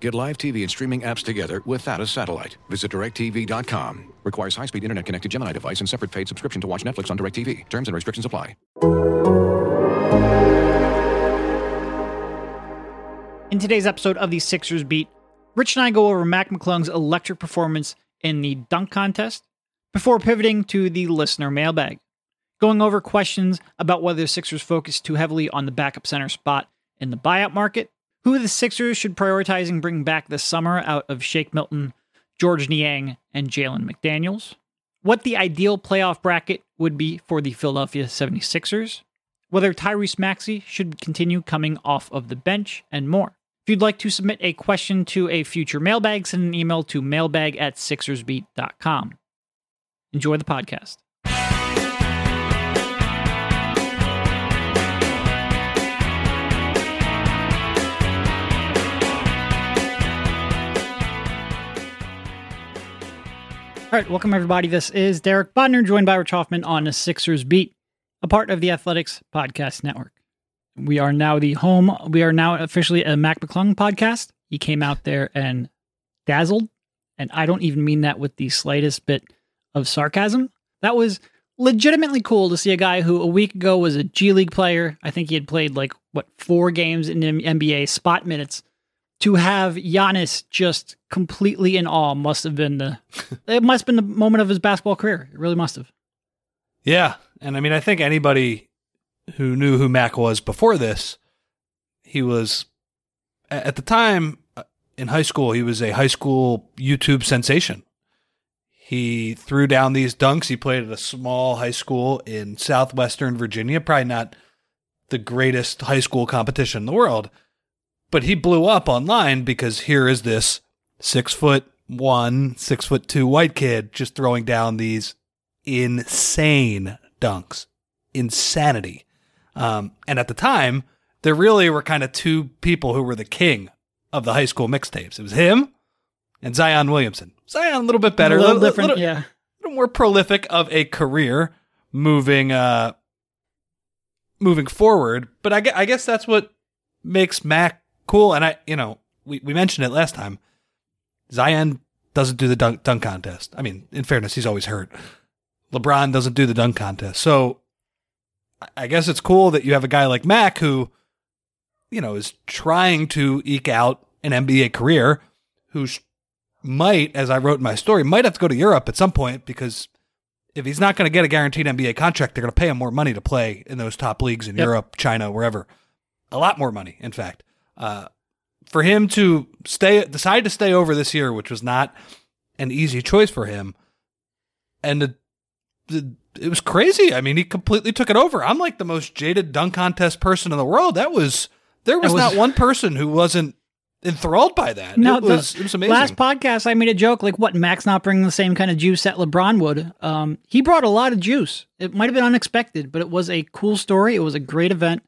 Get live TV and streaming apps together without a satellite. Visit directtv.com. Requires high speed internet connected Gemini device and separate paid subscription to watch Netflix on DirecTV. Terms and restrictions apply. In today's episode of the Sixers Beat, Rich and I go over Mac McClung's electric performance in the dunk contest before pivoting to the listener mailbag, going over questions about whether the Sixers focus too heavily on the backup center spot in the buyout market, who the Sixers should prioritize and bring back this summer out of Shake Milton, George Niang, and Jalen McDaniels, what the ideal playoff bracket would be for the Philadelphia 76ers, whether Tyrese Maxey should continue coming off of the bench, and more. If you'd like to submit a question to a future mailbag, send an email to mailbag at sixersbeat.com. Enjoy the podcast. All right, welcome everybody. This is Derek Bodner, joined by Rich Hoffman on the Sixers Beat, a part of the Athletics Podcast Network. We are now the home. We are now officially a Mac McClung podcast. He came out there and dazzled, and I don't even mean that with the slightest bit of sarcasm. That was legitimately cool to see a guy who a week ago was a G League player. I think he had played like what four games in NBA spot minutes to have Giannis just completely in awe must have been the it must have been the moment of his basketball career. It really must have. Yeah, and I mean, I think anybody who knew who Mac was before this, he was at the time uh, in high school. He was a high school YouTube sensation. He threw down these dunks. He played at a small high school in southwestern Virginia, probably not the greatest high school competition in the world but he blew up online because here is this six foot one, six foot two white kid just throwing down these insane dunks. Insanity. Um, and at the time, there really were kind of two people who were the king of the high school mixtapes. It was him and Zion Williamson. Zion a little bit better, a little, little different, little, yeah, a little more prolific of a career moving, uh, moving forward. But I, I guess that's what makes Mac cool. And I, you know, we, we mentioned it last time. Zion doesn't do the dunk, dunk contest. I mean, in fairness, he's always hurt. LeBron doesn't do the dunk contest. So I guess it's cool that you have a guy like Mac who, you know, is trying to eke out an NBA career who might, as I wrote in my story, might have to go to Europe at some point because if he's not going to get a guaranteed NBA contract, they're going to pay him more money to play in those top leagues in yep. Europe, China, wherever. A lot more money, in fact. Uh, for him to stay, decide to stay over this year, which was not an easy choice for him, and the, the, it was crazy. I mean, he completely took it over. I'm like the most jaded dunk contest person in the world. That was there was, was not one person who wasn't enthralled by that. No, it was it was amazing. Last podcast, I made a joke like, "What Max not bringing the same kind of juice that LeBron would?" Um, he brought a lot of juice. It might have been unexpected, but it was a cool story. It was a great event.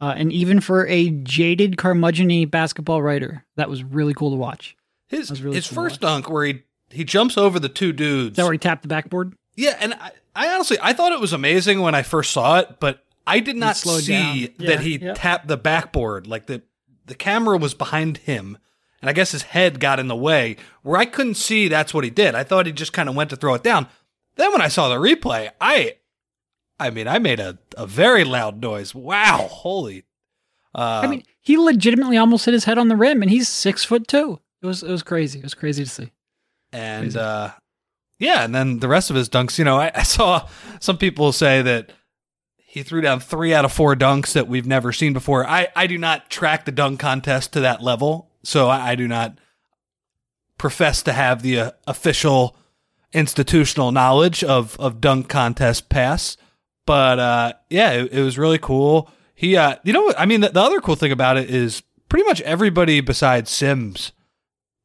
Uh, and even for a jaded curmudgeony basketball writer, that was really cool to watch. His really his cool first dunk where he he jumps over the two dudes. that where he tapped the backboard? Yeah, and I, I honestly I thought it was amazing when I first saw it, but I did not see yeah, that he yeah. tapped the backboard. Like the the camera was behind him, and I guess his head got in the way where I couldn't see that's what he did. I thought he just kind of went to throw it down. Then when I saw the replay, I I mean, I made a, a very loud noise. Wow, holy! Uh, I mean, he legitimately almost hit his head on the rim, and he's six foot two. It was it was crazy. It was crazy to see. And uh, yeah, and then the rest of his dunks. You know, I, I saw some people say that he threw down three out of four dunks that we've never seen before. I I do not track the dunk contest to that level, so I, I do not profess to have the uh, official institutional knowledge of of dunk contest pass. But uh, yeah, it, it, was really cool. He, uh, you know, I mean, the, the other cool thing about it is pretty much everybody besides Sims,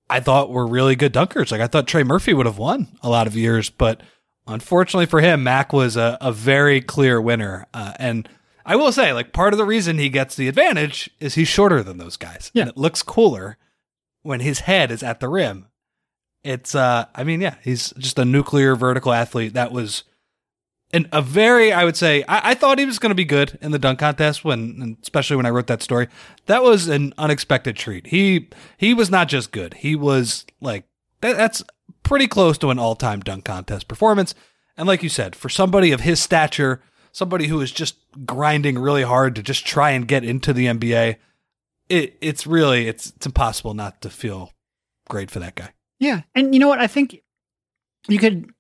I thought were really good dunkers. Like I thought Trey Murphy would have won a lot of years, but unfortunately for him, Mac was a, a very clear winner. Uh, and I will say, like, part of the reason he gets the advantage is he's shorter than those guys. Yeah. And it looks cooler when his head is at the rim. It's, uh, I mean, yeah, he's just a nuclear vertical athlete that was and a very, I would say, I, I thought he was going to be good in the dunk contest when, especially when I wrote that story. That was an unexpected treat. He he was not just good; he was like that, that's pretty close to an all-time dunk contest performance. And like you said, for somebody of his stature, somebody who is just grinding really hard to just try and get into the NBA, it it's really it's it's impossible not to feel great for that guy. Yeah. And you know what? I think you could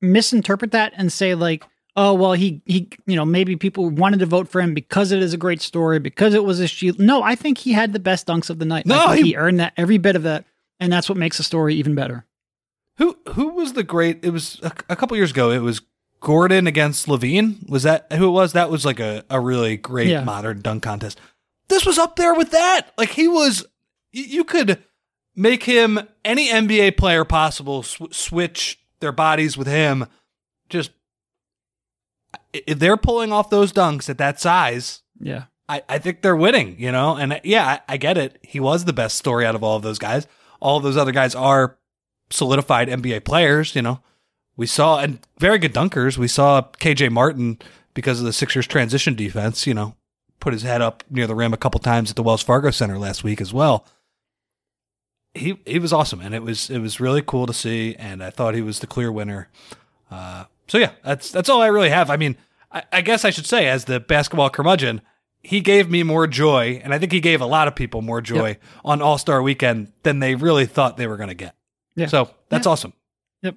misinterpret that and say like, oh well, he he you know maybe people wanted to vote for him because it is a great story because it was a shield. No, I think he had the best dunks of the night. No, he- he earned that every bit of that, and that's what makes the story even better. Who who was the great? It was a, a couple years ago. It was Gordon against LaVine. Was that who it was? That was like a, a really great Yeah. modern dunk contest. This was up there with that. Like he was, you could make him any NBA player possible. Sw- switch their bodies with him. Just if they're pulling off those dunks at that size, Yeah. I, I think they're winning, you know? And uh, yeah, I, I get it. He was the best story out of all of those guys. All of those other guys are solidified NBA players, you know? We saw, and very good dunkers. We saw KJ Martin, because of the Sixers transition defense, you know, put his head up near the rim a couple times at the Wells Fargo Center last week as well. He he was awesome, and it was it was really cool to see, and I thought he was the clear winner. Uh, so yeah, that's that's all I really have. I mean, I, I guess I should say, as the basketball curmudgeon, he gave me more joy, and I think he gave a lot of people more joy on All Star Weekend than they really thought they were going to get. Yeah. So that's Yeah. awesome. Yep.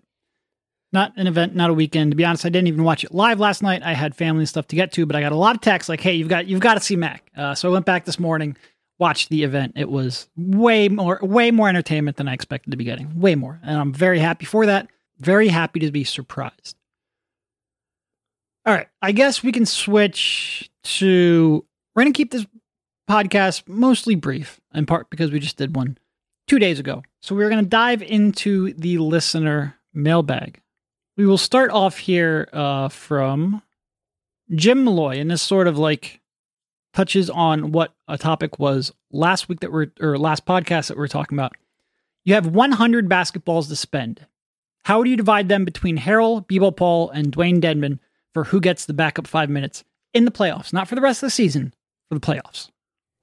Not an event, not a weekend. To be honest, I didn't even watch it live last night. I had family and stuff to get to, but I got a lot of texts like, "Hey, you've got you've got to see Mac." Uh, so I went back this morning, watched the event. It was way more way more entertainment than I expected to be getting. Way more, and I'm very happy for that. Very happy to be surprised. All right, I guess we can switch to. We're gonna keep this podcast mostly brief, in part because we just did one two days ago. So we're gonna dive into the listener mailbag. We will start off here uh, from Jim Malloy, and this sort of like touches on what a topic was last week that we're or last podcast that we were talking about. You have 100 basketballs to spend. How do you divide them between Harrell, B-ball Paul, and Dewayne Dedmon for who gets the backup five minutes in the playoffs? Not for the rest of the season, for the playoffs.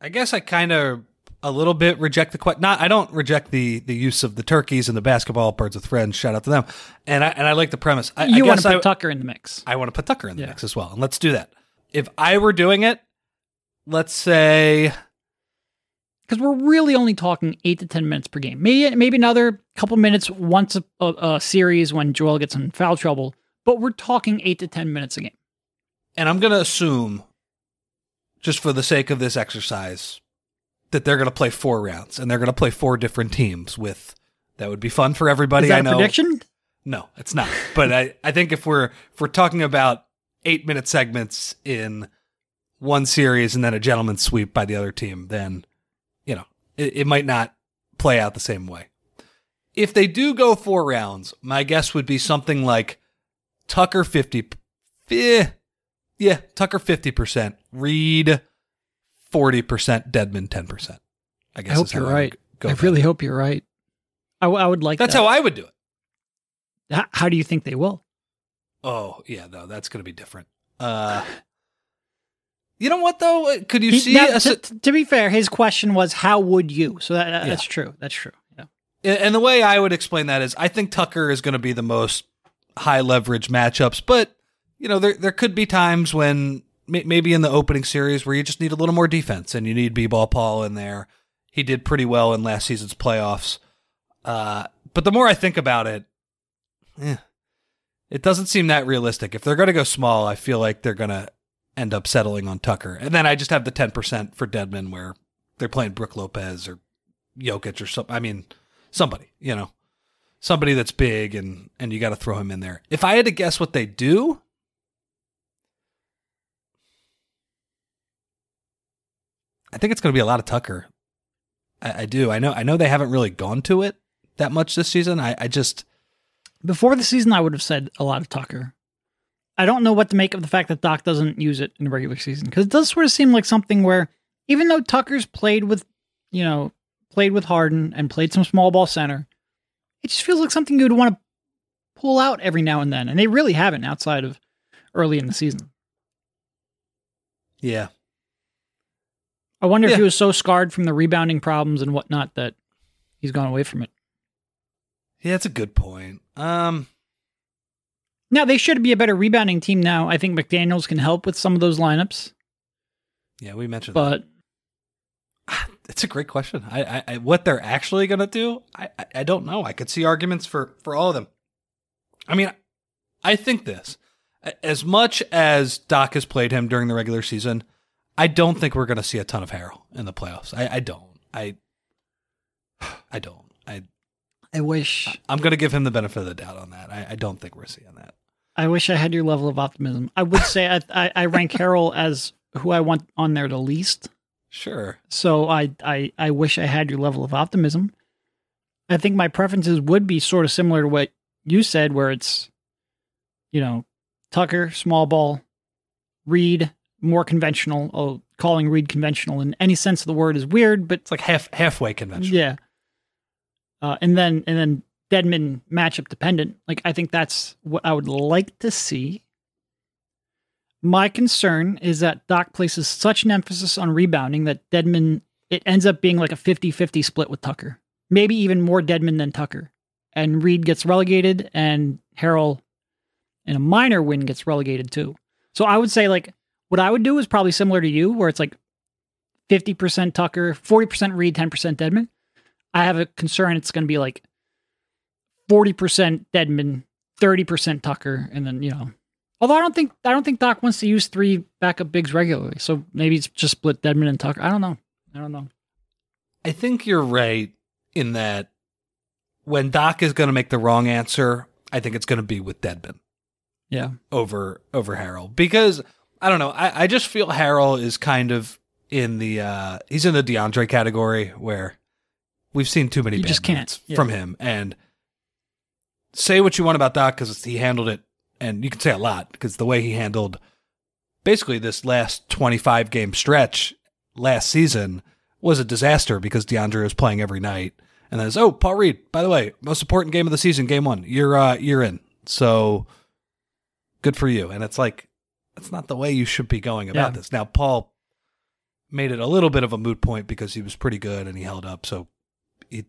I guess I kind of a little bit reject the que- not I don't reject the the use of the turkeys and the basketball birds with friends. Shout out to them. And I and I like the premise. I, you I want to put I, Tucker in the mix. I want to put Tucker in the Yeah. mix as well. And let's do that. If I were doing it, let's say because we're really only talking eight to ten minutes per game. Maybe maybe another couple minutes once a, a, a series when Joel gets in foul trouble. But we're talking eight to ten minutes a game. and I'm going to assume just for the sake of this exercise that they're going to play four rounds and they're going to play four different teams with that would be fun for everybody. Is that I a know. prediction? No, it's not. but I, I think if we're if we're talking about eight minute segments in one series and then a gentleman's sweep by the other team, then you know it, it might not play out the same way. If they do go four rounds, my guess would be something like Tucker fifty, eh, yeah, Tucker fifty percent, Reed forty percent, Dedmon ten percent. I guess I hope is how you're would right. I really that. hope you're right. I, w- I would like That's that. how I would do it. How, how do you think they will? Oh yeah, no, that's gonna be different. Uh, you know what though? Could you He- see? now, a to, to be fair, his question was, "How would you?" So that, Yeah. that's true. That's true. Yeah. and the way I would explain that is, I think Tucker is going to be the most high leverage matchups, but you know, there there could be times when maybe in the opening series where you just need a little more defense and you need B-ball Paul in there. He did pretty well in last season's playoffs. Uh, but the more I think about it, eh, it doesn't seem that realistic. If they're going to go small, I feel like they're going to end up settling on Tucker. And then I just have the 10% for Dedmon where they're playing Brook Lopez or Jokic or something. I mean, somebody, you know, somebody that's big and, and you got to throw him in there. If I had to guess what they do, I think it's going to be a lot of Tucker. I, I do. I know. I know they haven't really gone to it that much this season. I, I just Before the season, I would have said a lot of Tucker. I don't know what to make of the fact that Doc doesn't use it in the regular season because it does sort of seem like something where, even though Tucker's played with, you know, played with Harden and played some small ball center, it just feels like something you would want to pull out every now and then, and they really haven't outside of early in the season. Yeah. I wonder Yeah. if he was so scarred from the rebounding problems and whatnot that he's gone away from it. Yeah, that's a good point. Um, Now they should be a better rebounding team now. I think McDaniels can help with some of those lineups, yeah, we mentioned that. but It's a great question. I, I, I what they're actually gonna do, I, I, I don't know. I could see arguments for for all of them. I mean, I think this, as much as Doc has played him during the regular season, I don't think we're gonna see a ton of Harrell in the playoffs. I, I don't. I, I don't. I, I wish I'm gonna give him the benefit of the doubt on that. I, I don't think we're seeing that. I wish I had your level of optimism. I would say I, I, I rank Harrell as who I want on there the least. Sure. So I, I I wish I had your level of optimism. I think my preferences would be sort of similar to what you said, where it's, you know, Tucker, small ball, Reed, more conventional. Oh, calling Reed conventional in any sense of the word is weird, but It's like half halfway conventional. yeah. Uh, and then and then Dedmon matchup dependent. Like I think that's what I would like to see. My concern is that Doc places such an emphasis on rebounding that Dedmon it ends up being like a 50-50 split with Tucker. Maybe even more Dedmon than Tucker. And Reed gets relegated and Harrell in a minor win gets relegated too. So I would say like what I would do is probably similar to you where it's like 50% Tucker, 40% Reed, 10% Dedmon. I have a concern it's going to be like 40% Dedmon, 30% Tucker, and then, you know. Although I don't think I don't think Doc wants to use three backup bigs regularly. So maybe it's just split Dedmon and Tucker. I don't know. I don't know. I think you're right in that when Doc is going to make the wrong answer, I think it's going to be with Dedmon Yeah. over over Harrell because I don't know. I, I just feel Harrell is kind of in the uh he's in the DeAndre category where we've seen too many You bad just can't. Yeah. from him and say what you want about Doc because he handled it and you can say a lot because the way he handled basically this last 25 game stretch last season was a disaster because DeAndre was playing every night. And then it's, oh, Paul Reed, by the way, most important game of the season, game one. You're uh you're in. So good for you. And it's like that's not the way you should be going about Yeah. this. Now Paul made it a little bit of a moot point because he was pretty good and he held up. So he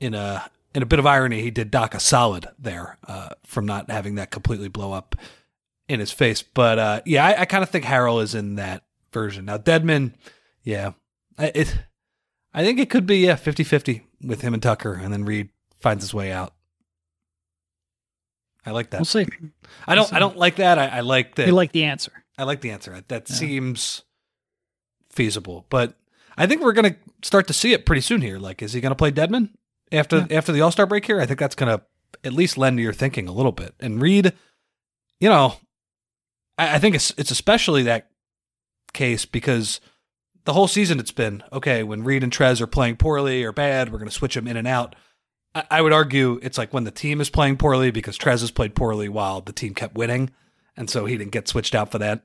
in a in a bit of irony, he did Doc a solid there uh, from not having that completely blow up in his face. But uh, yeah, I, I kind of think Harrell is in that version. Now, Dedmon, yeah, I- it. I think it could be yeah 50-50 with him and Tucker, and then Reed finds his way out. I like that. We'll see. I don't. see. I don't like that. I, I like that. You like the answer. I like the answer. That Yeah. seems feasible, but I think we're going to start to see it pretty soon here. Like, is he going to play Dedmon after after the All Star break here? I think that's going to at least lend to your thinking a little bit. And Reed, you know, I, I think it's it's especially that case because the whole season it's been okay when Reed and Trez are playing poorly or bad, we're going to switch them in and out. I, I would argue it's like when the team is playing poorly because Trez has played poorly while the team kept winning, and so he didn't get switched out for that.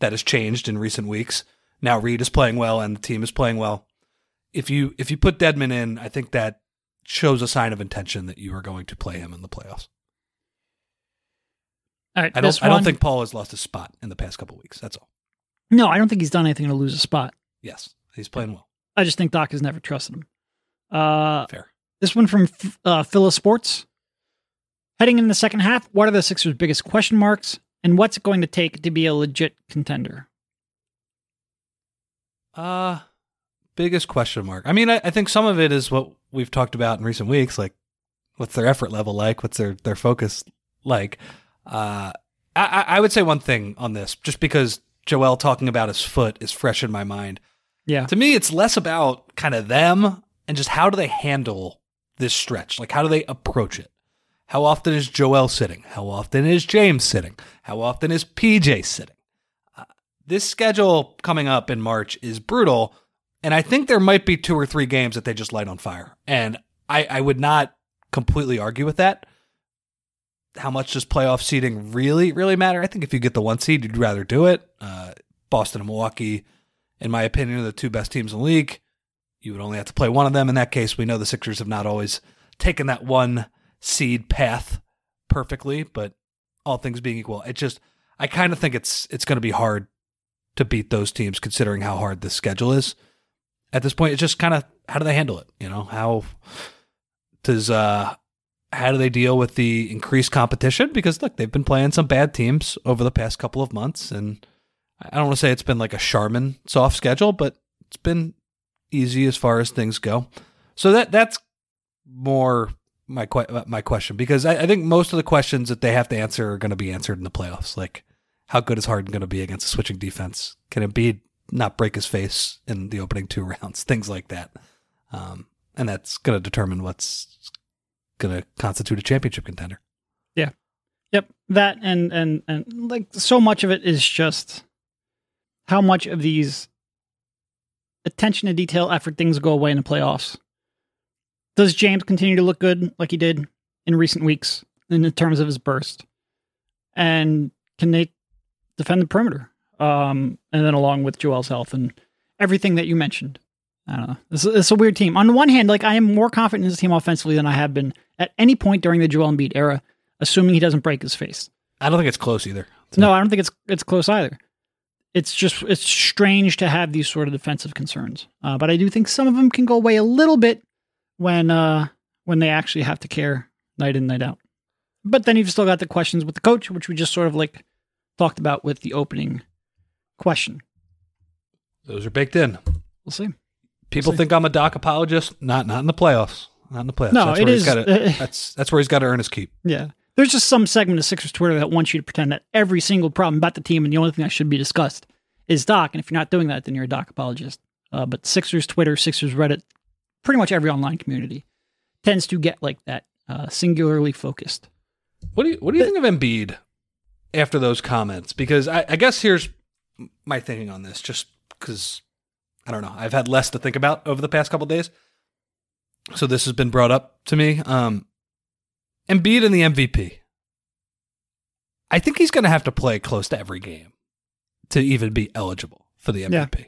That has changed in recent weeks. Now Reed is playing well and the team is playing well. If you if you put Dedmon in, I think that shows a sign of intention that you are going to play him in the playoffs. All right. I don't I don't think Paul has lost his spot in the past couple weeks. That's all. No, I don't think he's done anything to lose a spot. Yes, he's playing well. I just think Doc has never trusted him. Uh, Fair. This one from uh, Phyllis Sports. Heading in the second half, what are the Sixers' biggest question marks, and what's it going to take to be a legit contender? Uh biggest question mark. I mean, I, I think some of it is what we've talked about in recent weeks, like what's their effort level like, what's their their focus like. Uh, I, I I would say one thing on this, just because Joel talking about his foot is fresh in my mind. Yeah. To me, it's less about kind of them and just how do they handle this stretch? Like, how do they approach it? How often is Joel sitting? How often is James sitting? How often is PJ sitting? Uh, this schedule coming up in March is brutal. And I think there might be two or three games that they just light on fire. And I, I would not completely argue with that. how much does playoff seeding really, really matter? I think if you get the one seed, you'd rather do it. Uh, Boston and Milwaukee, in my opinion, are the two best teams in the league. You would only have to play one of them. In that case, we know the Sixers have not always taken that one seed path perfectly, but all things being equal, it just I kind of think it's it's going to be hard to beat those teams considering how hard the schedule is. At this point, it's just kind of how do they handle it? You know, how does uh how do they deal with the increased competition? Because look, they've been playing some bad teams over the past couple of months, and I don't want to say it's been like a Charmin soft schedule, but it's been easy as far as things go. So that that's more my que- my question because I, I think most of the questions that they have to answer are going to be answered in the playoffs. Like, how good is Harden going to be against a switching defense? Can Embiid not break his face in the opening two rounds? Things like that, um, and that's going to determine what's going to constitute a championship contender. Yeah. Yep. That and and and like so much of it is just how much of these attention to detail effort things go away in the playoffs. Does James continue to look good like he did in recent weeks in terms of his burst? And can they defend the perimeter? Um, and then along with Joel's health and everything that you mentioned. I don't know. It's, it's a weird team. On the one hand, like I am more confident in this team offensively than I have been at any point during the Joel Embiid era, assuming he doesn't break his face. I don't think it's close either. No, I don't think it's it's close either. It's just it's strange to have these sort of defensive concerns, uh, but I do think some of them can go away a little bit when uh, when they actually have to care night in night out. But then you've still got the questions with the coach, which we just sort of like talked about with the opening question. Those are baked in. We'll see. People think I'm a doc apologist. Not not in the playoffs. Not in the playoffs. No, that's it where he's is- gotta- that's that's where he's got to earn his keep. Yeah. There's just some segment of Sixers Twitter that wants you to pretend that every single problem about the team and the only thing that should be discussed is Doc. And if you're not doing that, then you're a Doc apologist. Uh, but Sixers Twitter, Sixers Reddit, pretty much every online community tends to get like that, uh, singularly focused. What do you What do you think of Embiid after those comments? Because I, I guess here's my thinking on this, just because I don't know, I've had less to think about over the past couple days, so this has been brought up to me. Um, Embiid and the MVP. I think he's going to have to play close to every game to even be eligible for the Yeah. MVP.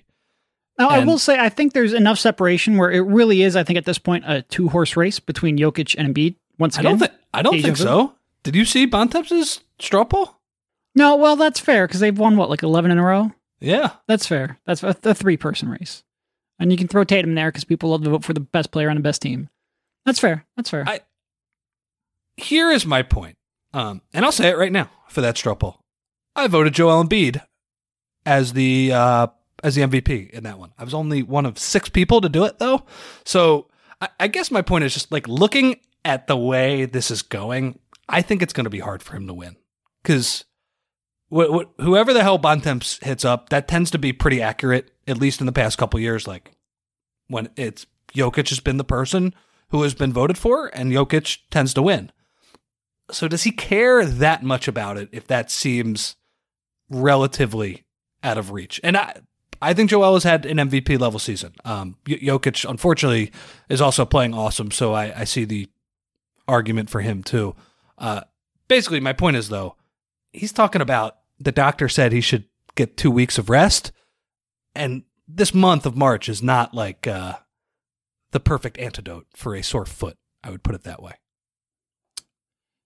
Now, I will say, I think there's enough separation where it really is, I think at this point, a two horse race between Jokic and Embiid. Once I again, don't think I don't think so. Did you see Bontemps' straw poll? No, well, that's fair because they've won what, like 11 in a row? Yeah, That's fair. That's a, a three person race. And you can throw Tatum there because people love to vote for the best player on the best team. That's fair. That's fair. I- here is my point, um, and I'll say it right now for that straw poll. I voted Joel Embiid as the uh, as the MVP in that one. I was only one of six people to do it though, so I, I guess my point is just like looking at the way this is going. I think it's going to be hard for him to win because wh- wh- whoever the hell Bontemps hits up, that tends to be pretty accurate, at least in the past couple years. Like when it's Jokic has been the person who has been voted for, and Jokic tends to win. So does he care that much about it if that seems relatively out of reach? And I, I think Joel has had an MVP level season. Um, Jokic, unfortunately, is also playing awesome, so I, I see the argument for him too. Uh, basically, my point is though, he's talking about the doctor said he should get two weeks of rest, and this month of March is not like uh, the perfect antidote for a sore foot. I would put it that way.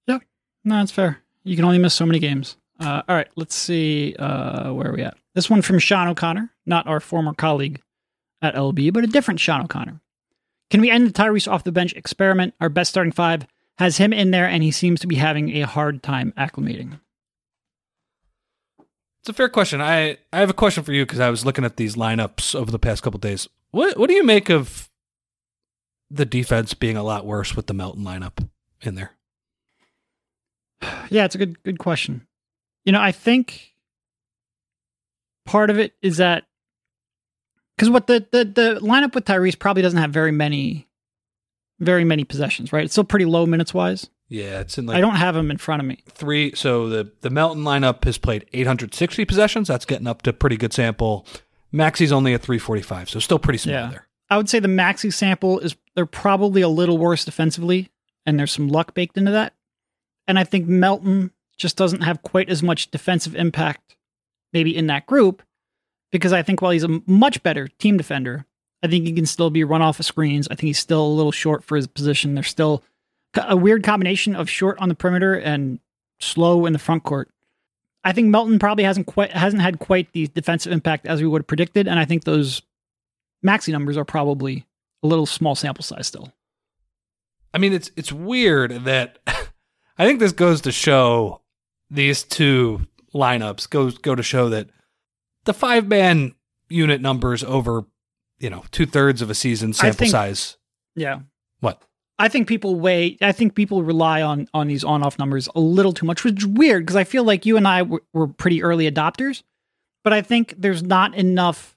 yeah. No, that's fair. You can only miss so many games. Uh, all right. Let's see. Uh, where are we at? This one from Sean O'Connor, not our former colleague at LB, but a different Sean O'Connor. Can we end the Tyrese off the bench experiment? Our best starting five has him in there, and he seems to be having a hard time acclimating. It's a fair question. I, I have a question for you because I was looking at these lineups over the past couple days. What what do you make of the defense being a lot worse with the Melton lineup in there? Yeah, it's a good good question. You know, I think part of it is that because what the, the the lineup with Tyrese probably doesn't have very many very many possessions, right? It's still pretty low minutes wise. Yeah, it's in like I don't have him in front of me. three. So the the Melton lineup has played 860 possessions. That's getting up to pretty good sample. Maxey's only at 345, so still pretty small Yeah. there. I would say the Maxey sample is they're probably a little worse defensively, and there's some luck baked into that. And I think Melton just doesn't have quite as much defensive impact, maybe in that group, because I think while he's a much better team defender, I think he can still be run off of screens. I think he's still a little short for his position. There's still a weird combination of short on the perimeter and slow in the front court. I think Melton probably hasn't quite hasn't had quite the defensive impact as we would have predicted, and I think those Maxey numbers are probably a little small sample size still. I mean, it's it's weird that I think this goes to show these two lineups goes go to show that the five man unit numbers over you know two thirds of a season sample think- size. Yeah. What? I think people weigh. I think people rely on on these on off numbers a little too much, which is weird because I feel like you and I were, were pretty early adopters, but I think there's not enough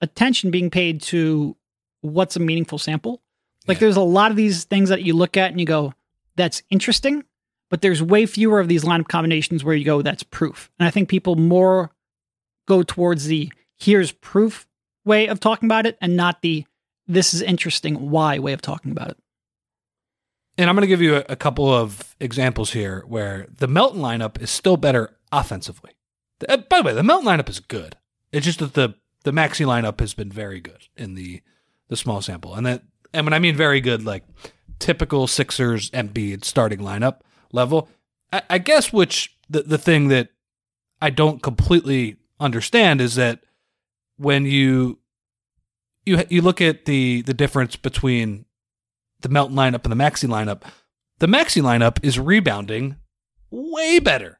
attention being paid to what's a meaningful sample. Like Yeah. there's a lot of these things that you look at and you go, "That's interesting," but there's way fewer of these lineup combinations where you go, "That's proof." And I think people more go towards the "here's proof" way of talking about it, and not the "this is interesting" why way of talking about it. And I'm going to give you a, a couple of examples here where the Melton lineup is still better offensively. The- uh, by the way, the Melton lineup is good. It's just that the the Maxey lineup has been very good in the the small sample, and that and when I mean very good, like typical Sixers Embiid starting lineup level. I, I guess which the the thing that I don't completely understand is that when you you you look at the the difference between the Melton lineup and the Maxey lineup, the Maxey lineup is rebounding way better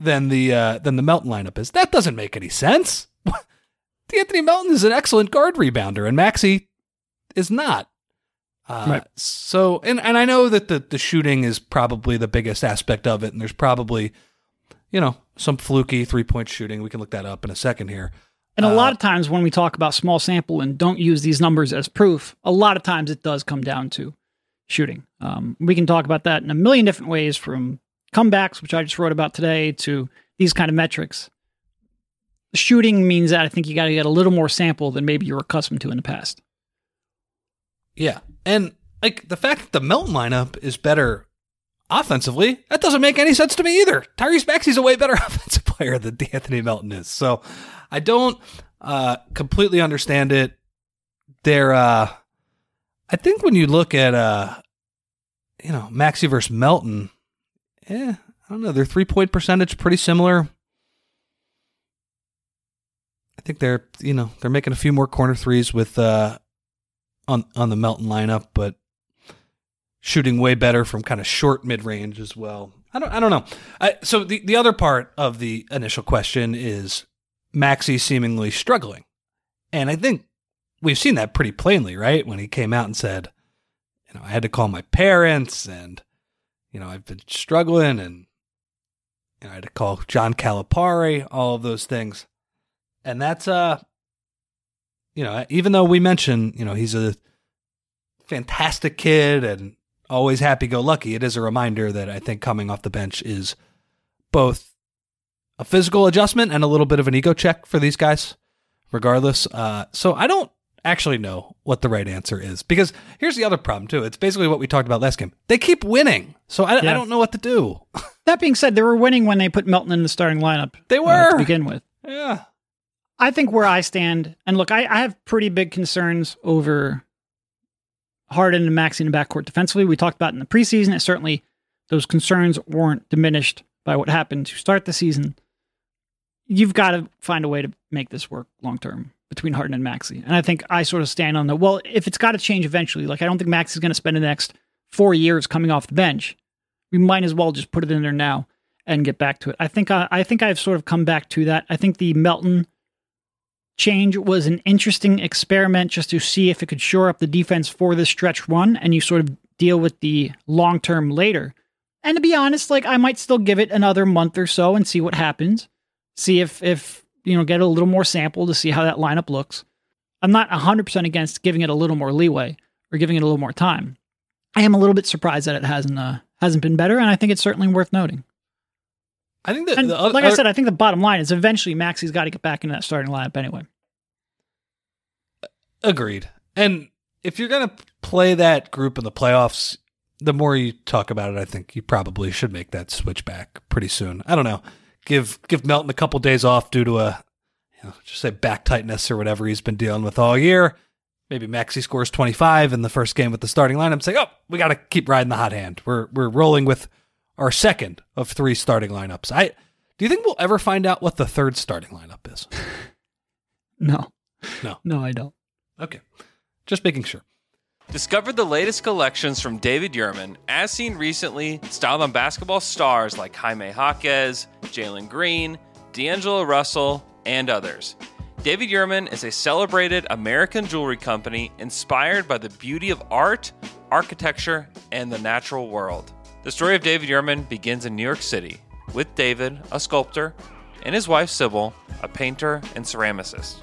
than the uh, than the Melton lineup is. That doesn't make any sense. Anthony Melton is an excellent guard rebounder, and Maxey is not. Uh, Right. So, and and I know that the the shooting is probably the biggest aspect of it, and there's probably, you know, some fluky three point shooting. We can look that up in a second here. And a Uh, lot of times when we talk about small sample and don't use these numbers as proof, a lot of times it does come down to shooting. Um, we can talk about that in a million different ways from comebacks, which I just wrote about today, to these kind of metrics. Shooting means that I think you got to get a little more sample than maybe you're accustomed to in the past. Yeah. And like the fact that the Melton lineup is better offensively, that doesn't make any sense to me either. Tyrese Maxey's a way better offensive player than De'Anthony Melton is. So I don't uh completely understand it. They're uh I think when you look at uh you know, Maxey versus Melton, yeah, I don't know, their three point percentage pretty similar. I think they're you know, they're making a few more corner threes with uh on on the Melton lineup, but shooting way better from kind of short mid range as well. I don't I don't know. I, so the the other part of the initial question is Maxey seemingly struggling, and I think we've seen that pretty plainly, right? When he came out and said, you know, I had to call my parents, and you know, I've been struggling, and you know, I had to call John Calipari, all of those things, and that's uh you know, even though we mention, you know, he's a fantastic kid and always happy go lucky, it is a reminder that I think coming off the bench is both a physical adjustment and a little bit of an ego check for these guys, regardless. Uh, so I don't actually know what the right answer is because here's the other problem, too. It's basically what we talked about last game. They keep winning. So I, I don't know what to do. That being said, they were winning when they put Melton in the starting lineup. They uh, were. to begin with. yeah. I think where I stand, and look, I, I have pretty big concerns over Harden and Maxey in the backcourt defensively. We talked about in the preseason. It certainly those concerns weren't diminished by what happened to start the season. You've got to find a way to make this work long term between Harden and Maxey. And I think I sort of stand on the well, if it's got to change eventually, like I don't think Maxey's going to spend the next four years coming off the bench. We might as well just put it in there now and get back to it. I think I, I think I've sort of come back to that. I think the Melton change was an interesting experiment just to see if it could shore up the defense for this stretch run and you sort of deal with the long term later. And to be honest, like I might still give it another month or so and see what happens. See if if you know get a little more sample to see how that lineup looks. I'm not 100% against giving it a little more leeway or giving it a little more time. I am a little bit surprised that it hasn't uh, hasn't been better and I think it's certainly worth noting. I think that other, like I said, I think the bottom line is eventually Maxey's got to get back into that starting lineup anyway. Agreed. And if you're going to play that group in the playoffs, the more you talk about it, I think you probably should make that switch back pretty soon. I don't know. Give give Melton a couple days off due to a you know, just say back tightness or whatever he's been dealing with all year. Maybe Maxey scores 25 in the first game with the starting lineup. Say, oh, we got to keep riding the hot hand. We're we're rolling with our second of three starting lineups. I do you think we'll ever find out what the third starting lineup is? No. No. No, I don't. Okay, just making sure. Discover the latest collections from David Yurman, as seen recently, styled on basketball stars like Jaime Jaquez, Jalen Green, D'Angelo Russell, and others. David Yurman is a celebrated American jewelry company inspired by the beauty of art, architecture, and the natural world. The story of David Yurman begins in New York City with David, a sculptor, and his wife Sybil, a painter and ceramicist.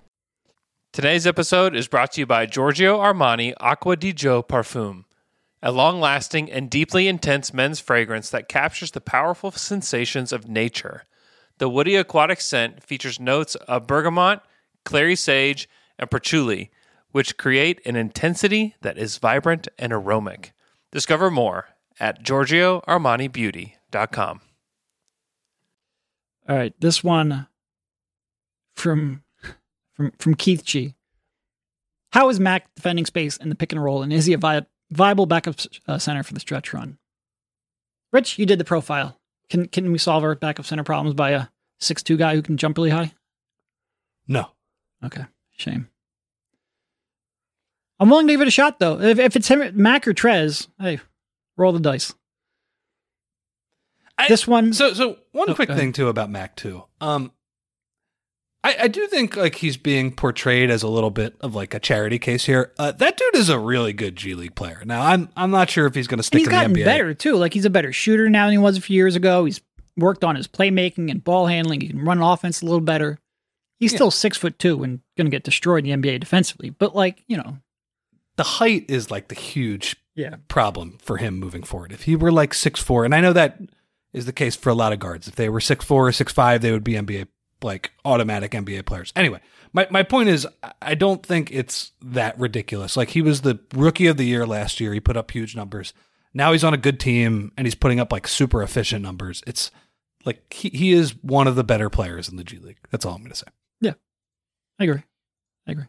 Today's episode is brought to you by Giorgio Armani Acqua di Gio Parfum, a long lasting and deeply intense men's fragrance that captures the powerful sensations of nature. The woody aquatic scent features notes of bergamot, clary sage, and patchouli, which create an intensity that is vibrant and aromatic. Discover more at GiorgioArmaniBeauty.com. All right, this one from from from Keith G. How is Mac defending space in the pick and roll, and is he a vi- viable backup uh, center for the stretch run? Rich, you did the profile. Can can we solve our backup center problems by a six two guy who can jump really high? No. Okay, shame. I'm willing to give it a shot though. If, if it's him, Mac or Trez, hey, roll the dice. I- This one- So, so one Oh, quick thing too about Mac too. Um, I, I do think like he's being portrayed as a little bit of like a charity case here. Uh, that dude is a really good G League player. Now, I'm I'm not sure if he's going to stick he's in gotten the NBA. better too. Like he's a better shooter now than he was a few years ago. He's worked on his playmaking and ball handling. He can run an offense a little better. He's still six foot two and going to get destroyed in the NBA defensively. But like you know, The height is like the huge yeah, problem for him moving forward. If he were like six four, and I know that is the case for a lot of guards. If they were six four or six five, they would be NBA like automatic NBA players. Anyway, my my point is, I- don't think it's that ridiculous. Like he was the rookie of the year last year. He put up huge numbers. Now he's on a good team and he's putting up like super efficient numbers. It's like he, he is one of the better players in the G League. That's all I'm going to say. Yeah. I agree. I agree.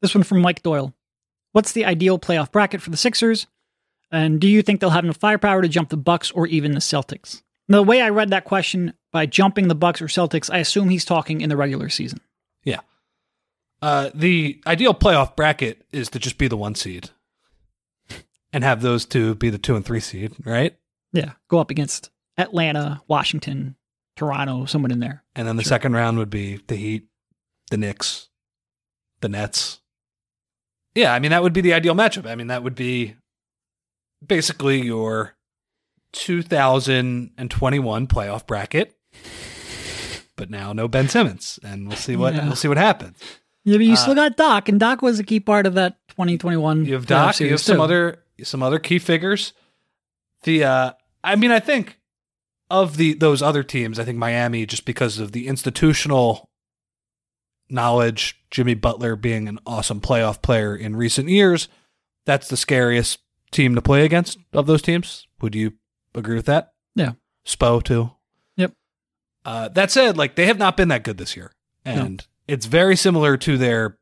This one from Mike Doyle. What's the ideal playoff bracket for the Sixers? And do you think they'll have enough firepower to jump the Bucks or even the Celtics? The way I read that question by jumping the Bucks or Celtics, I assume he's talking in the regular season. Yeah. Uh, the ideal playoff bracket is to just be the one seed and have those two be the two and three seed, right? Yeah, go up against Atlanta, Washington, Toronto, someone in there. And then the second round would be the Heat, the Knicks, the Nets. Yeah, I mean that would be the ideal matchup. I mean that would be basically your 2021 playoff bracket. But now no Ben Simmons, and we'll see what Yeah. we'll see what happens. Yeah, but you Uh, still got Doc, and Doc was a key part of that 2021. You have Doc. You have some too. other some other key figures. The uh, I mean, I think of the those other teams, I think Miami, just because of the institutional knowledge, Jimmy Butler being an awesome playoff player in recent years, that's the scariest team to play against of those teams. Would you agree with that? Yeah. Spo too. Yep. Uh, that said, like they have not been that good this year, and it's very similar to their.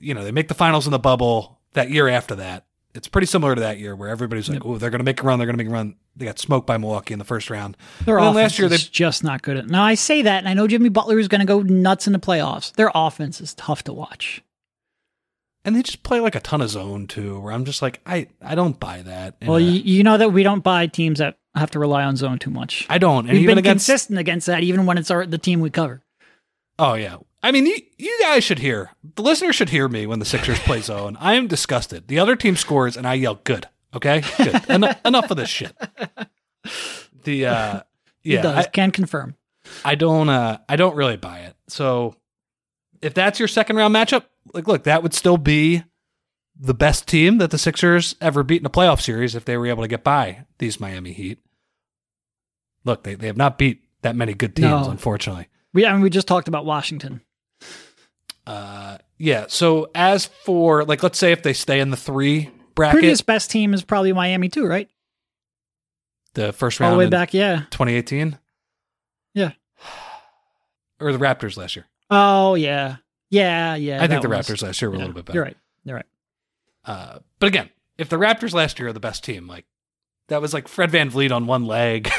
You know, they make the finals in the bubble that year after that. It's pretty similar to that year where everybody's like, Yep. "Oh, they're going to make a run. They're going to make a run." They got smoked by Milwaukee in the first round. Their And offense last year they is just not good. At, now I say that, and I know Jimmy Butler is going to go nuts in the playoffs. Their offense is tough to watch. And they just play like a ton of zone too. Where I'm just like, I I don't buy that. Well, uh, you, you know that we don't buy teams that have to rely on zone too much. I don't. And We've even been against consistent against that, even when it's our, the team we cover. Oh yeah. I mean, you, you guys should hear. The listeners should hear me when the Sixers play zone. I am disgusted. The other team scores and I yell, "Good." Okay? Good. enough, enough of this shit. The uh yeah, does. I, Can confirm. I don't uh I don't really buy it. So if that's your second round matchup, like look, that would still be the best team that the Sixers ever beat in a playoff series if they were able to get by these Miami Heat. Look, they, they have not beat that many good teams, No. unfortunately. We I mean, we just talked about Washington. Uh, yeah. So as for like, let's say if they stay in the three bracket, Previous best team is probably Miami too, right? the first round All the way back, yeah. 2018, Yeah. or the Raptors last year. Oh yeah, yeah, yeah. I think the was- Raptors last year were a little bit better. You're right. You're right. Uh, but again, if the Raptors last year are the best team, like that was like Fred VanVleet on one leg.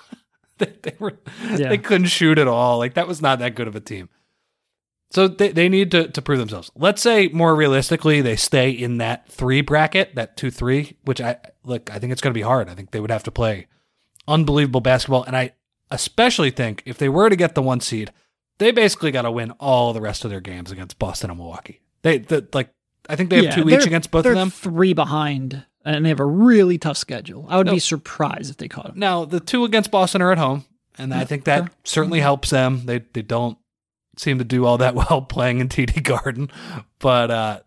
they, they were Yeah. they couldn't shoot at all. Like that was not that good of a team. So they, they need to, to prove themselves. Let's say more realistically, they stay in that three bracket, that two three, which I look, I think it's going to be hard. I think they would have to play unbelievable basketball, and I especially think if they were to get the one seed, they basically got to win all the rest of their games against Boston and Milwaukee. They the, like I think they have Yeah, two each against both of them. Three behind, and they have a really tough schedule. I would No. be surprised if they caught them. Now the two against Boston are at home, and I think that sure. certainly helps them. They they don't seem to do all that well playing in TD Garden, but uh,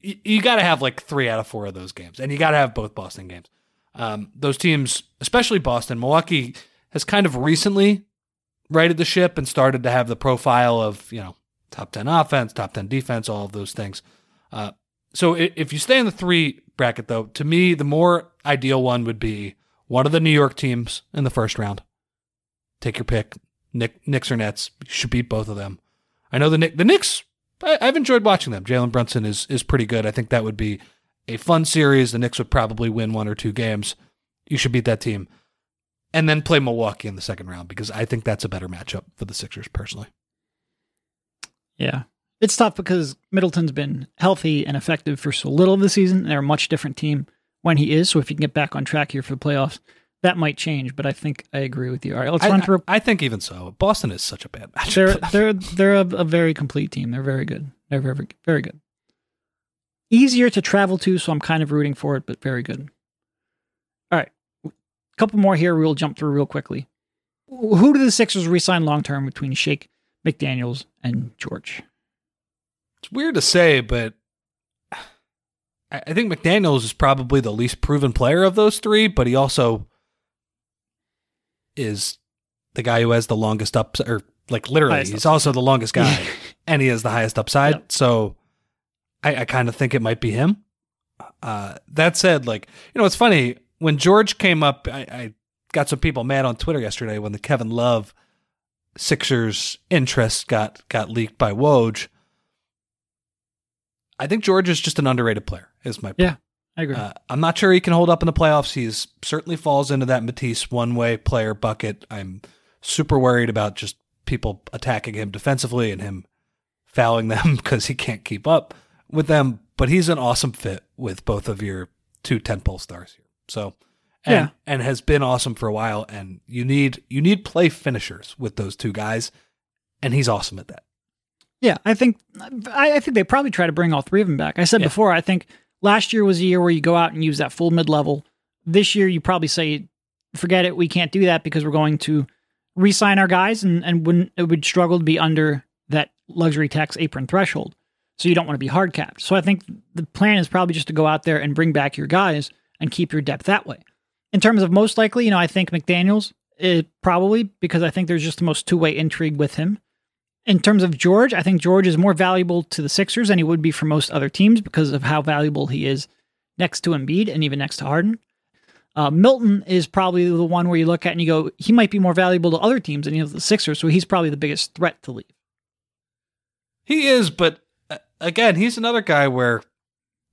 you, you got to have like three out of four of those games, and you got to have both Boston games. Um, those teams, especially Boston, Milwaukee has kind of recently righted the ship and started to have the profile of you know top ten offense, top ten defense, all of those things. Uh, so if you stay in the three bracket, though, to me the more ideal one would be one of the New York teams in the first round. Take your pick. Nick, Knicks or Nets. You should beat both of them. I know the Knick, the Knicks. I, I've enjoyed watching them. Jalen Brunson is is pretty good. I think that would be a fun series. The Knicks would probably win one or two games. You should beat that team, and then play Milwaukee in the second round because I think that's a better matchup for the Sixers personally. Yeah. It's tough because Middleton's been healthy and effective for so little of the season. They're a much different team when he is. So if you can get back on track here for the playoffs, that might change. But I think I agree with you. All right, let's I, run through. I, I think even so, Boston is such a bad They're matchup. they're they're a, a very complete team. They're very good. They're very very good. Easier to travel to, so I'm kind of rooting for it, but very good. All right, couple more here. We'll jump through real quickly. Who do the Sixers resign long term between Shake McDaniels and George? It's weird to say, but I think McDaniels is probably the least proven player of those three, but he also is the guy who has the longest up or like literally Highest he's also the longest guy and he has the highest upside. Yep. So I, I kind of think it might be him. Uh, that said, like, you know, it's funny when George came up, I, I got some people mad on Twitter yesterday when the Kevin Love Sixers interest got got leaked by Woj. I think George is just an underrated player. Is my point. Yeah, I agree. Uh, I'm not sure he can hold up in the playoffs. He's certainly falls into that Matisse one way player bucket. I'm super worried about just people attacking him defensively and him fouling them because he can't keep up with them. But he's an awesome fit with both of your two tentpole stars here. So, and, Yeah. and has been awesome for a while. And you need you need play finishers with those two guys, and he's awesome at that. Yeah, I think I, I think they probably try to bring all three of them back. I said Yeah. before, I think last year was a year where you go out and use that full mid level. This year, you probably say, "Forget it, we can't do that because we're going to re-sign our guys, and and wouldn't it would struggle to be under that luxury tax apron threshold. So you don't want to be hard capped. So I think the plan is probably just to go out there and bring back your guys and keep your depth that way. In terms of most likely, you know, I think McDaniel's it, probably because I think there's just the most two way intrigue with him In terms of George, I think George is more valuable to the Sixers than he would be for most other teams because of how valuable he is next to Embiid and even next to Harden. Uh, Milton is probably the one where you look at and you go, he might be more valuable to other teams than he is the Sixers, so he's probably the biggest threat to leave. He is, but uh, again, he's another guy where,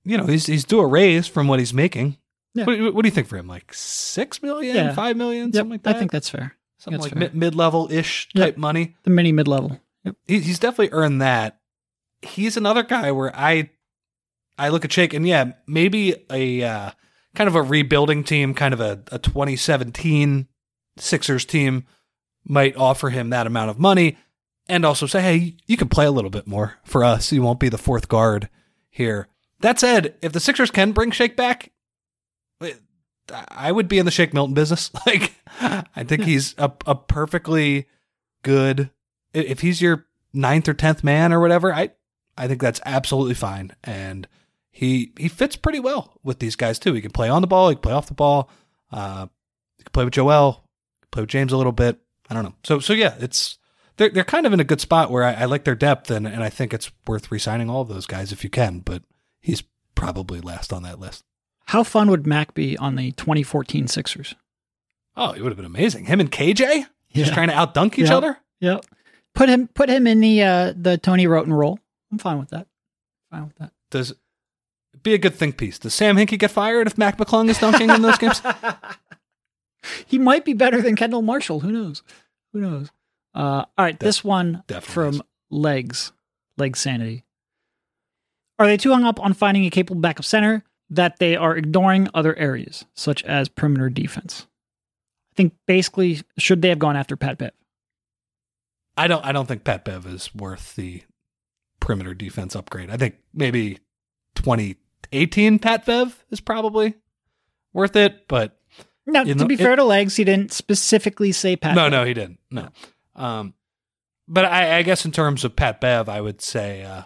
you know, he's he's due a raise from what he's making. Yeah. What, what do you think for him? Like six million, Yeah. five million, Yep, something like that. I think that's fair. something that's like mid level ish Yep. type money. The mini mid level. Yep. He, he's definitely earned that. He's another guy where I I look at Shake and yeah, maybe a uh, kind of a rebuilding team, kind of a, a 2017 Sixers team might offer him that amount of money and also say, hey, you can play a little bit more for us. You won't be the fourth guard here. That said, if the Sixers can bring Shake back, I would be in the Shake Milton business. Like, I think he's a, a perfectly good. If he's your ninth or tenth man or whatever, I I think that's absolutely fine. And he he fits pretty well with these guys too. He can play on the ball. He can play off the ball. Uh, he can play with Joel. Play with James a little bit. I don't know. So so yeah, it's they're they're kind of in a good spot where I, I like their depth and and I think it's worth re-signing all of those guys if you can. But he's probably last on that list. How fun would Mac be on the 2014 Sixers? Oh, it would have been amazing. Him and KJ just trying to outdunk each Yeah. other. Yep. Put him put him in the uh, the Tony Wroten role. I'm fine with that. Fine with that. Does be a good think piece. Does Sam Hinkie get fired if Mac McClung is dunking in those games? He might be better than Kendall Marshall. Who knows? Who knows? Uh, all right, this one from is. Legs, Leg Sanity. Are they too hung up on finding a capable backup center that they are ignoring other areas, such as perimeter defense? I think basically, should they have gone after Pat Bev? I don't. I don't think Pat Bev is worth the perimeter defense upgrade. I think maybe 2018 Pat Bev is probably worth it, but No, to know, be it- fair to Legs, he didn't specifically say Pat. no, Bev. no, he didn't. No. Um, but I, I guess in terms of Pat Bev, I would say uh,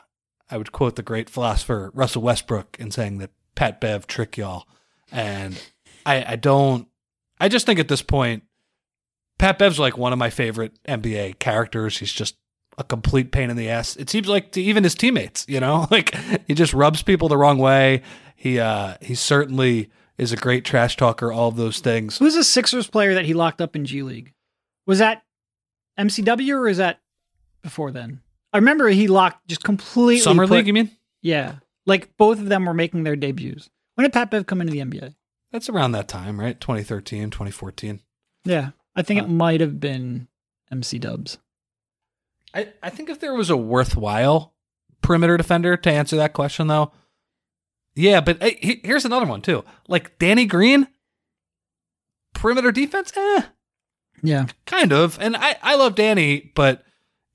I would quote the great philosopher Russell Westbrook in saying that Pat Bev trick y'all, and I, I don't. I just think at this point, Pat Bev's like one of my favorite NBA characters. He's just a complete pain in the ass. It seems like to even his teammates, you know, like he just rubs people the wrong way. He uh he certainly is a great trash talker. All of those things. Who's a Sixers player that he locked up in G League? Was that MCW or is that before then? I remember he locked just completely Summer put- League, you mean? Yeah, like both of them were making their debuts. When did Pat Bev come into the NBA? That's around that time, right? 2013, 2014. Yeah, I think Uh, it might have been MC Dubs. I, I think if there was a worthwhile perimeter defender to answer that question, though, yeah, but hey, here's another one, too. Like Danny Green, perimeter defense, eh, Yeah, kind of. And I, I love Danny, but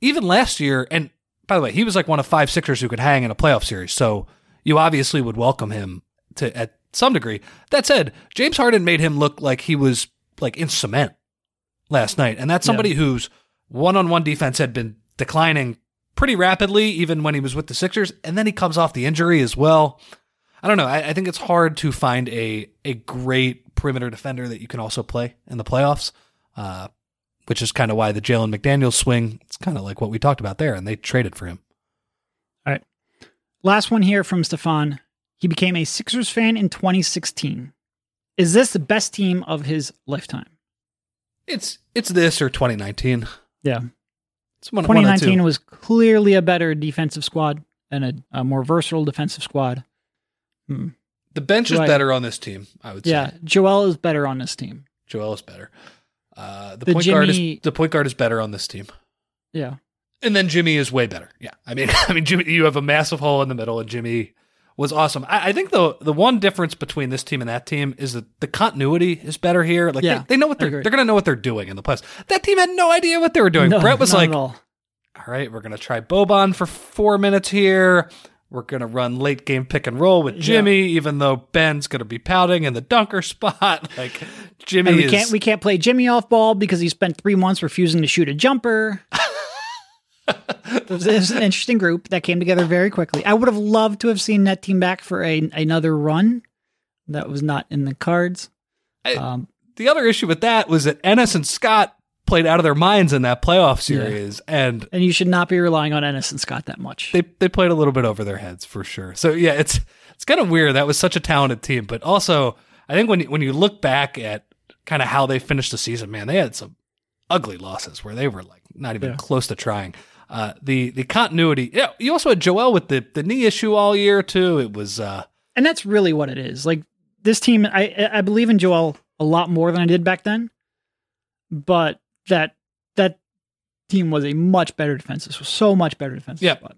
even last year, and by the way, he was like one of five Sixers who could hang in a playoff series. So you obviously would welcome him to at some degree. That said, James Harden made him look like he was like in cement last night. And that's somebody whose one on one defense had been declining pretty rapidly, even when he was with the Sixers. And then he comes off the injury as well. I don't know. I, I think it's hard to find a a great perimeter defender that you can also play in the playoffs. Uh, which is kind of why the Jalen McDaniels swing. It's kind of like what we talked about there, and they traded for him. Last one here from Stefan. He became a Sixers fan in 2016. Is this the best team of his lifetime? It's it's this or 2019. Yeah. It's one, one 2019 two. was clearly a better defensive squad and a, a more versatile defensive squad. Hmm. the bench is better on this team. I would Yeah, say Yeah, Joel is better on this team. Joel is better. Uh, the, The point guard is the point guard is better on this team, Yeah. And then Jimmy is way better. Yeah, I mean, I mean, Jimmy, you have a massive hole in the middle, and Jimmy was awesome. I, I think the the one difference between this team and that team is that the continuity is better here. Like Yeah, they, they know what they're they're gonna know what they're doing in the playoffs. That team had no idea what they were doing. No, Brett was like, all. all right, we're going to try Boban for four minutes here. We're going to run late game pick and roll with Jimmy, even though Ben's going to be pouting in the dunker spot. Like Jimmy And we is, can't we can't play Jimmy off ball because he spent three months refusing to shoot a jumper. it, was, it was an interesting group that came together very quickly. I would have loved to have seen that team back for a another run. That was not in the cards. I- Um, the other issue with that was that Ennis and Scott played out of their minds in that playoff series, and And you should not be relying on Ennis and Scott that much. they they played a little bit over their heads for sure. So yeah, it's it's kind of weird. That was such a talented team, but also I think when you, when you look back at kind of how they finished the season, man, they had some ugly losses where they were like not even Yeah. close to trying. Uh, the the continuity. Yeah, you also had Joel with the the knee issue all year too. It was uh, and that's really what it is. Like this team, I I believe in Joel a lot more than I did back then, but that that team was a much better defense. This was so much better defense. Yeah. squad.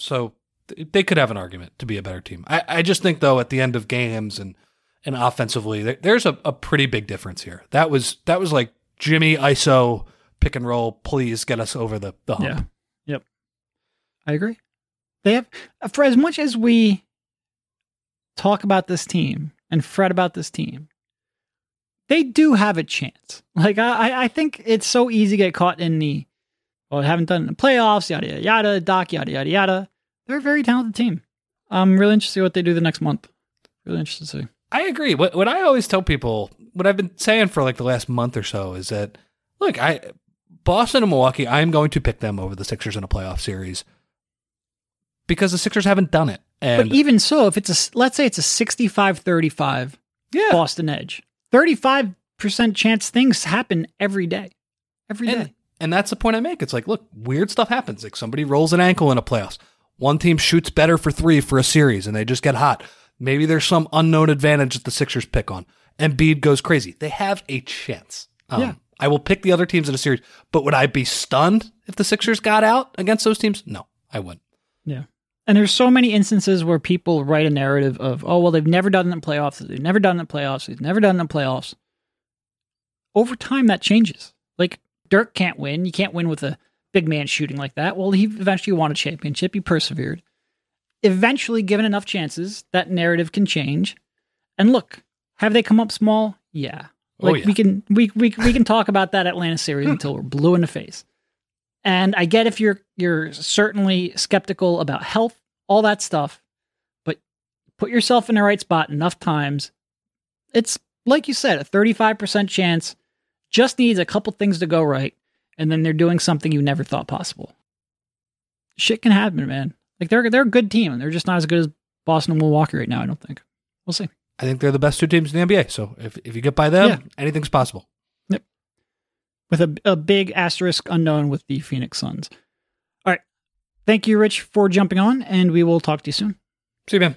so th- they could have an argument to be a better team. I, I just think though at the end of games and and offensively, there, there's a, a pretty big difference here. That was that was like Jimmy ISO pick and roll. Please get us over the the hump. Yeah. Yep. I agree. They have for as much as we talk about this team and fret about this team, they do have a chance. Like I, I- I think it's so easy to get caught in the well, I haven't done in the playoffs, yada yada yada, doc, yada yada yada. They're a very talented team. I'm really interested to see what they do the next month. Really interested to see. I agree. What what I always tell people, what I've been saying for like the last month or so, is that look, I Boston and Milwaukee, I'm going to pick them over the Sixers in a playoff series because the Sixers haven't done it. And but even so, if it's a let's say it's a 65-35 yeah, Boston edge, 35% chance things happen every day. Every day. and, and that's the point I make. It's like, look, weird stuff happens. Like somebody rolls an ankle in a playoffs. One team shoots better for three for a series and they just get hot. Maybe there's some unknown advantage that the Sixers pick on. Embiid goes crazy. They have a chance. Um, Yeah. I will pick the other teams in a series, but would I be stunned if the Sixers got out against those teams? No, I wouldn't. Yeah. And there's so many instances where people write a narrative of, oh, well, they've never done it in the playoffs. They've never done it in the playoffs. They've never done it in the playoffs. Over time, that changes. Like, Dirk can't win. You can't win with a big man shooting like that. Well, he eventually won a championship. He persevered. Eventually, given enough chances, that narrative can change. And look, have they come up small? Yeah. Oh, Like yeah. we can we, we we can talk about that Atlanta series hmm. until we're blue in the face. And I get if you're you're certainly skeptical about health, all that stuff, but put yourself in the right spot enough times. It's like you said, a 35% chance just needs a couple things to go right, and then they're doing something you never thought possible. Shit can happen, man. Like they're they're a good team, and they're just not as good as Boston and Milwaukee right now, I don't think. We'll see. I think they're the best two teams in the NBA. So if, if you get by them, Yeah. anything's possible. Yep. With a, a big asterisk unknown with the Phoenix Suns. All right. Thank you, Rich, for jumping on, and we will talk to you soon. See you, man.